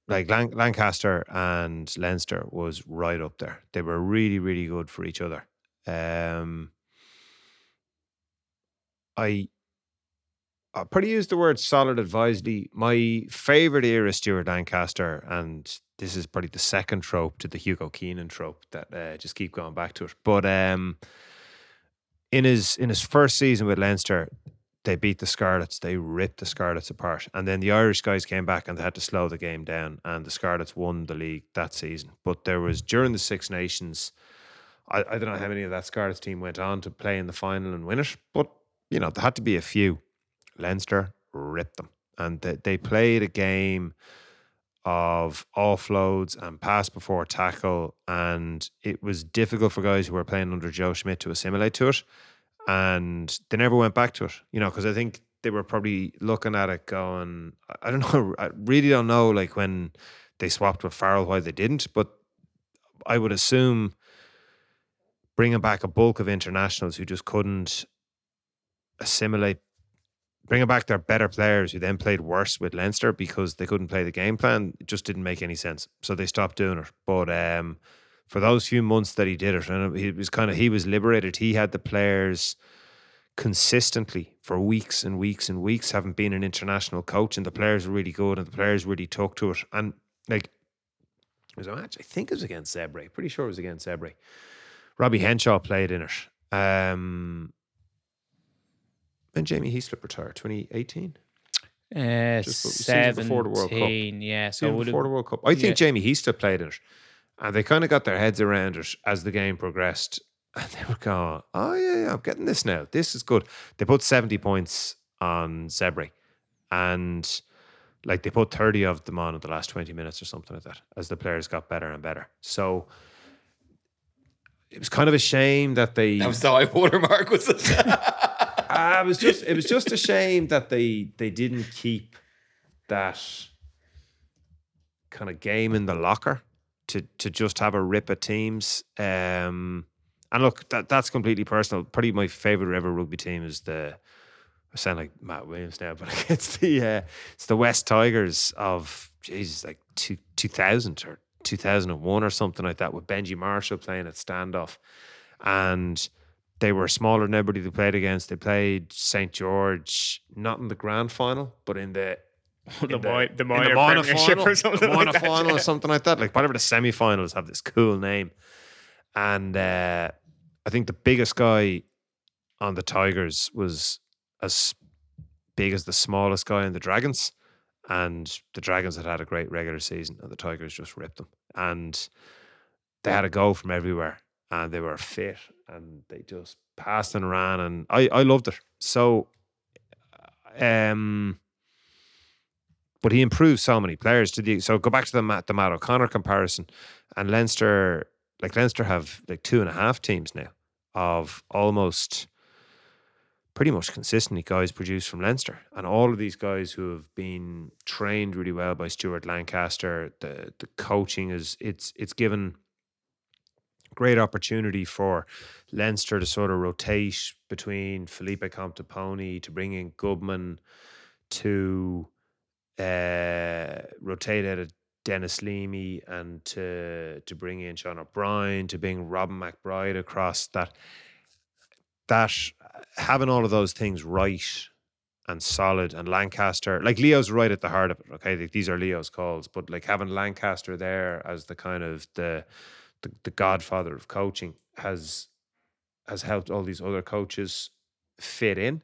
like Lan- Lancaster and Leinster was right up there. They were really, really good for each other. Um, I I'll probably use the word solid advisedly. My favorite era is Stuart Lancaster, and this is probably the second trope to the Hugo Keenan trope that uh, just keep going back to it. But um, in his in his first season with Leinster, they beat the Scarlets. They ripped the Scarlets apart, and then the Irish guys came back and they had to slow the game down, and the Scarlets won the league that season. But there was during the Six Nations. I, I don't know how many of that Scarlets team went on to play in the final and win it, but you know there had to be a few. Leinster ripped them, and they, they played a game of offloads and pass before tackle, and it was difficult for guys who were playing under Joe Schmidt to assimilate to it, and they never went back to it. You know, because I think they were probably looking at it going, I- don't *laughs* know, I really don't know, like when they swapped with Farrell, why they didn't, but I would assume bringing back a bulk of internationals who just couldn't assimilate, bringing back their better players who then played worse with Leinster because they couldn't play the game plan, it just didn't make any sense. So they stopped doing it. But um, for those few months that he did it, and he was kind of he was liberated. He had the players consistently for weeks and weeks and weeks, having been an international coach, and the players were really good, and the players really took to it. And like, it was a match. I think it was against Zebre. Pretty sure it was against Zebre. Robbie Henshaw played in it. Um, when Jamie Heaslip retired, twenty eighteen. Uh, Just the season before the World Cup. Yeah, so it would before the. World Cup. I think yeah. Jamie Heaslip played in it. And they kind of got their heads around it as the game progressed. And they were going, oh, yeah, yeah, I'm getting this now. This is good. They put 70 points on Zebre. And like they put 30 of them on in the last 20 minutes or something like that as the players got better and better. So it was kind of a shame that they. That was the high watermark, was it? *laughs* Ah, it was just it was just a shame that they they didn't keep that kind of game in the locker to to just have a rip at teams. Um, and look, that that's completely personal. Probably my favorite ever rugby team is the. I sound like Matt Williams now, *laughs* but it's the uh, it's the West Tigers of Jesus, like two two thousand or two thousand and one or something like that, with Benji Marshall playing at standoff, and they were smaller than everybody they played against. They played St George, not in the grand final, but in the The, mi- the in minor minor premiership final, or something the like minor that, final yeah. or something like that. Like whatever the semi-finals have this cool name, and uh, I think the biggest guy on the Tigers was as big as the smallest guy in the Dragons, and the Dragons had had a great regular season, and the Tigers just ripped them, and they had a go from everywhere, and they were fit, and they just passed and ran, and I I loved it. So, um but he improved so many players to the so go back to the Matt the Matt O'Connor comparison and Leinster like Leinster have like two and a half teams now of almost pretty much consistently guys produced from Leinster and all of these guys who have been trained really well by Stuart Lancaster the the coaching is it's it's given great opportunity for Leinster to sort of rotate between Felipe Contepomi to bring in Goodman to uh, rotate out of Denis Leamy and to to bring in Sean O'Brien, to bring Robin McBryde across that that uh, having all of those things right and solid and Lancaster like Leo's right at the heart of it. Okay, these are Leo's calls, but like having Lancaster there as the kind of the the, the godfather of coaching has has helped all these other coaches fit in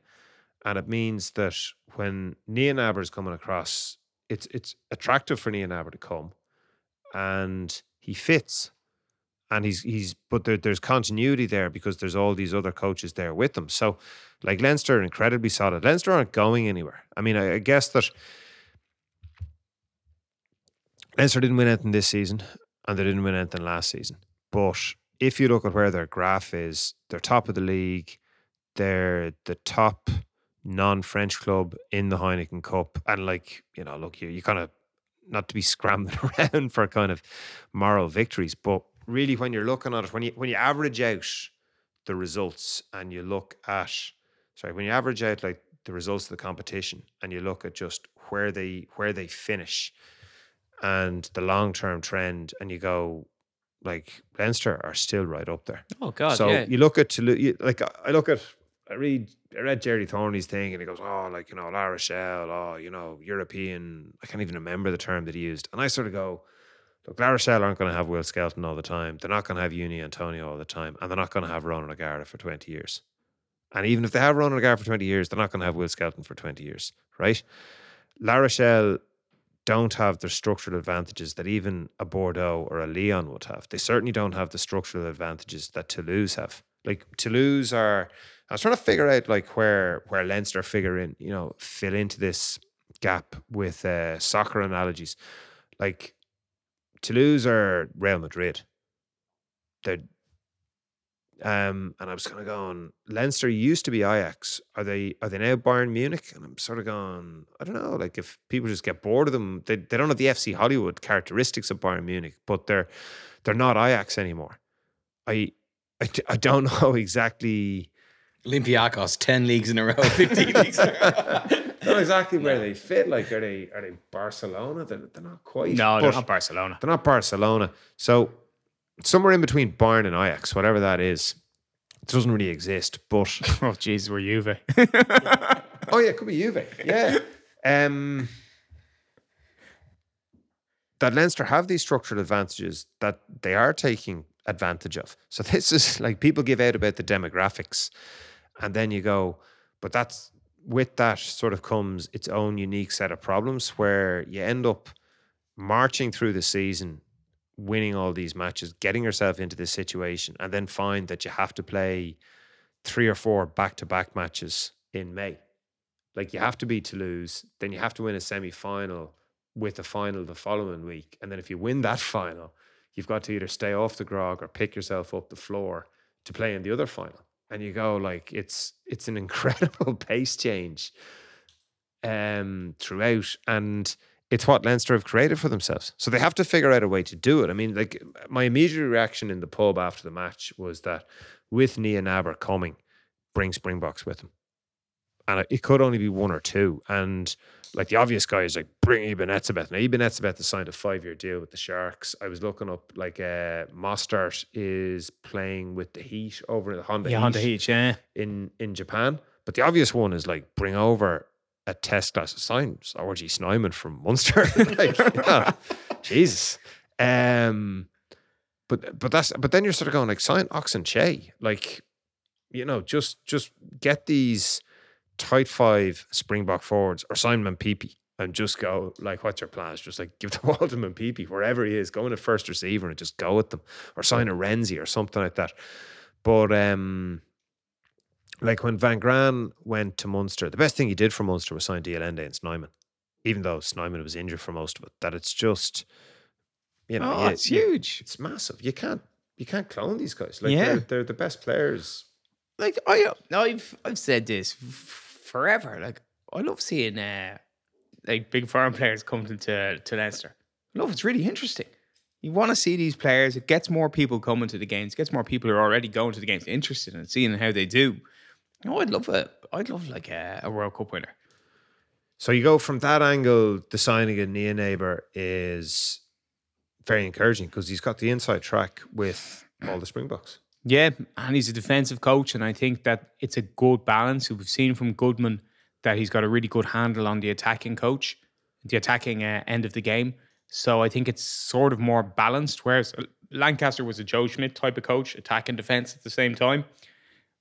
and it means that when Nienaber is coming across, it's it's attractive for Nienaber to come, and he fits, and he's he's but there, there's continuity there because there's all these other coaches there with them. So, like Leinster, are incredibly solid. Leinster aren't going anywhere. I mean, I, I guess that Leinster didn't win anything this season, and they didn't win anything last season. But if you look at where their graph is, they're top of the league. They're the top non-French club in the Heineken Cup, and like you know, look, you you kind of not to be *laughs* scrambling around for kind of moral victories, but really when you're looking at it, when you when you average out the results and you look at sorry, when you average out like the results of the competition and you look at just where they where they finish and the long term trend, and you go like Leinster are still right up there. Oh God, so yeah. you look at Toulouse, you, like I- I look at I read I read Gerry Thornley's thing and he goes, Oh, like, you know, La Rochelle, oh, you know, European I can't even remember the term that he used. And I sort of go, Look, La Rochelle aren't going to have Will Skelton all the time. They're not going to have Uini Atonio all the time. And they're not going to have Ronan O'Gara for 20 years. And even if they have Ronan O'Gara for 20 years, they're not going to have Will Skelton for 20 years, right? La Rochelle don't have the structural advantages that even a Bordeaux or a Lyon would have. They certainly don't have the structural advantages that Toulouse have. Like Toulouse are I was trying to figure out like where where Leinster figure in, you know, fill into this gap with uh, soccer analogies. Like Toulouse or Real Madrid. They're Um, and I was kind of going, Leinster used to be Ajax. Are they are they now Bayern Munich? And I'm sort of going, I don't know. Like if people just get bored of them, they, they don't have the FC Hollywood characteristics of Bayern Munich, but they're they're not Ajax anymore. I I don't *laughs* know exactly. Olympiacos, 10 leagues in a row, *laughs* 15 leagues in a row. *laughs* Not exactly where they fit. Like, are they are they Barcelona? They're, they're not quite. No, they're not Barcelona. They're not Barcelona. So somewhere in between Bayern and Ajax, whatever that is, it doesn't really exist. But *laughs* Oh, jeez, we're Juve. oh yeah, it could be Juve. Yeah. Um, that Leinster have these structural advantages that they are taking advantage of. So this is like people give out about the demographics, and then you go, but that's with that sort of comes its own unique set of problems where you end up marching through the season, winning all these matches, getting yourself into this situation, and then find that you have to play three or four back to back matches in May. Like you have to beat Toulouse, then you have to win a semi final with the final the following week. And then if you win that *laughs* final, you've got to either stay off the grog or pick yourself up the floor to play in the other final. And you go like it's it's an *laughs* incredible pace change um throughout. And it's what Leinster have created for themselves. So they have to figure out a way to do it. I mean, like my immediate reaction in the pub after the match was that with Nienaber coming, bring Springboks with him. And it could only be one or two. And like the obvious guy is like bring Eben Etzebeth. Now Eben Etzebeth has signed a five year deal with the Sharks. I was looking up like uh Mostert is playing with the Heat over in the Honda yeah, Heat Honda Heat, yeah. in in Japan. But the obvious one is like bring over a test class sign RG Snyman from Munster. *laughs* like, yeah, *laughs* Jesus. Um but but that's but then you're sort of going like sign Ox Nché. Like, you know, just just get these tight five Springbok forwards or Simon Pepe and just go like, what's your plans? Just like give *laughs* the ball to wherever he is, go in a first receiver and just go with them, or sign a Renzi or something like that. But um, like when Van Graan went to Munster, the best thing he did for Munster was sign de Allende and Snyman, even though Snyman was injured for most of it. That it's just, you know, Oh, you- it's you- huge. It's massive. You can't you can't clone these guys. Like Yeah. they're, they're the best players. Like I I've I've said this forever. Like I love seeing uh like big foreign players come to to, to Leinster. Love it's really interesting. You want to see these players. It gets more people coming to the games. It gets more people who are already going to the games interested in seeing how they do. Oh, I'd love it. I'd love like a, a World Cup winner. So you go from that angle, the signing of Nienaber is very encouraging because he's got the inside track with all the Springboks. Yeah, and he's a defensive coach, and I think that it's a good balance. We've seen from Goodman that he's got a really good handle on the attacking coach, the attacking uh, end of the game. So I think it's sort of more balanced. Whereas Lancaster was a Joe Schmidt type of coach, attack and defense at the same time.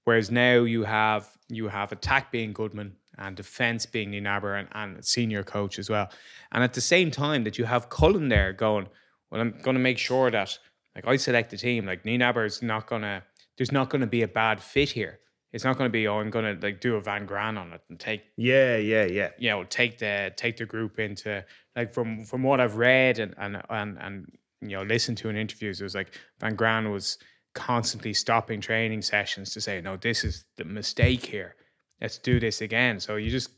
Whereas now you have you have attack being Goodman and defense being Nienaber and, and senior coach as well. And at the same time that you have Cullen there going, well, I'm going to make sure that like I select the team. Like Nienaber is not gonna. There's not gonna be a bad fit here. It's not gonna be oh I'm gonna like do a Van Graan on it and take Yeah, yeah, yeah. you know take the take the group into like from from what I've read and and and and you know listened to in interviews. It was like Van Graan was constantly stopping training sessions to say no this is the mistake here. Let's do this again. So you just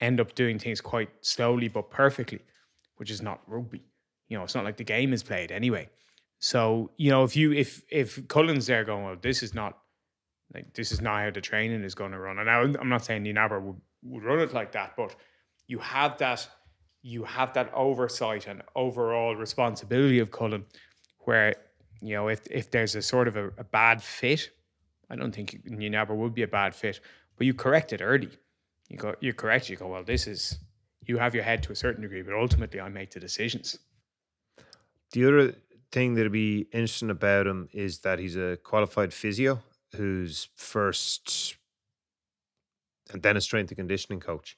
end up doing things quite slowly but perfectly, which is not rugby. You know, it's not like the game is played anyway. So you know, if you if if Cullen's there going, well, this is not like this is not how the training is going to run. And now I'm not saying Nienaber would, would run it like that, but you have that you have that oversight and overall responsibility of Cullen, where you know if if there's a sort of a, a bad fit, I don't think Nienaber would be a bad fit, but you correct it early. You go, you correct. You go, well, this is you have your head to a certain degree, but ultimately I make the decisions. The other thing that'd be interesting about him is that he's a qualified physio who's first and then a strength and conditioning coach.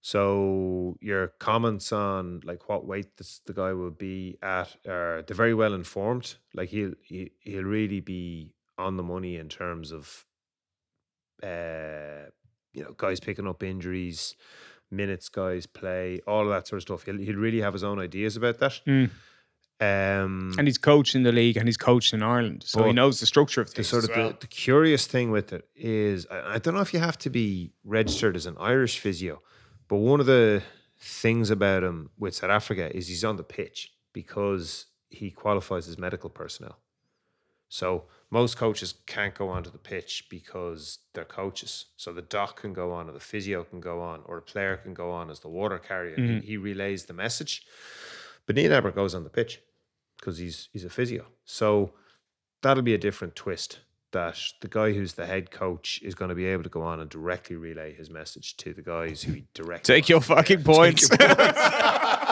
So your comments on like what weight this, the guy will be at are they're very well informed. Like he'll he, he'll really be on the money in terms of uh you know guys picking up injuries, minutes guys play, all that sort of stuff. He'll he'll really have his own ideas about that. Mm. Um, And he's coached in the league and he's coached in Ireland. So he knows the structure of the sort of well. the, the curious thing with it is I, I don't know if you have to be registered as an Irish physio, but one of the things about him with South Africa is he's on the pitch because he qualifies as medical personnel. So most coaches can't go onto the pitch because they're coaches. So the doc can go on, or the physio can go on, or a player can go on as the water carrier. He, he relays the message. But Nienaber goes on the pitch because he's he's a physio. So that'll be a different twist. That the guy who's the head coach is going to be able to go on and directly relay his message to the guys who he directly Take your fucking points. Take your points. *laughs*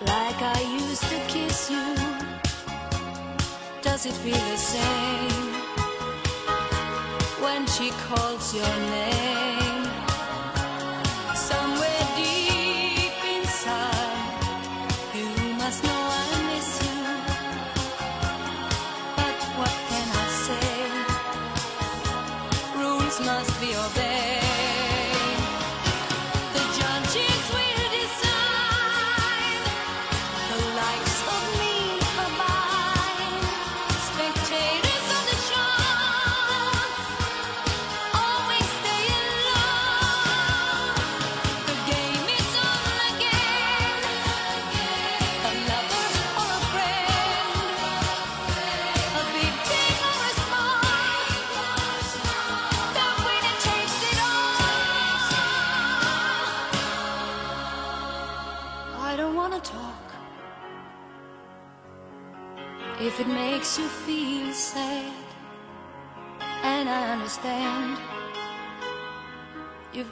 Like I used to kiss you? Does it feel the same when she calls your name?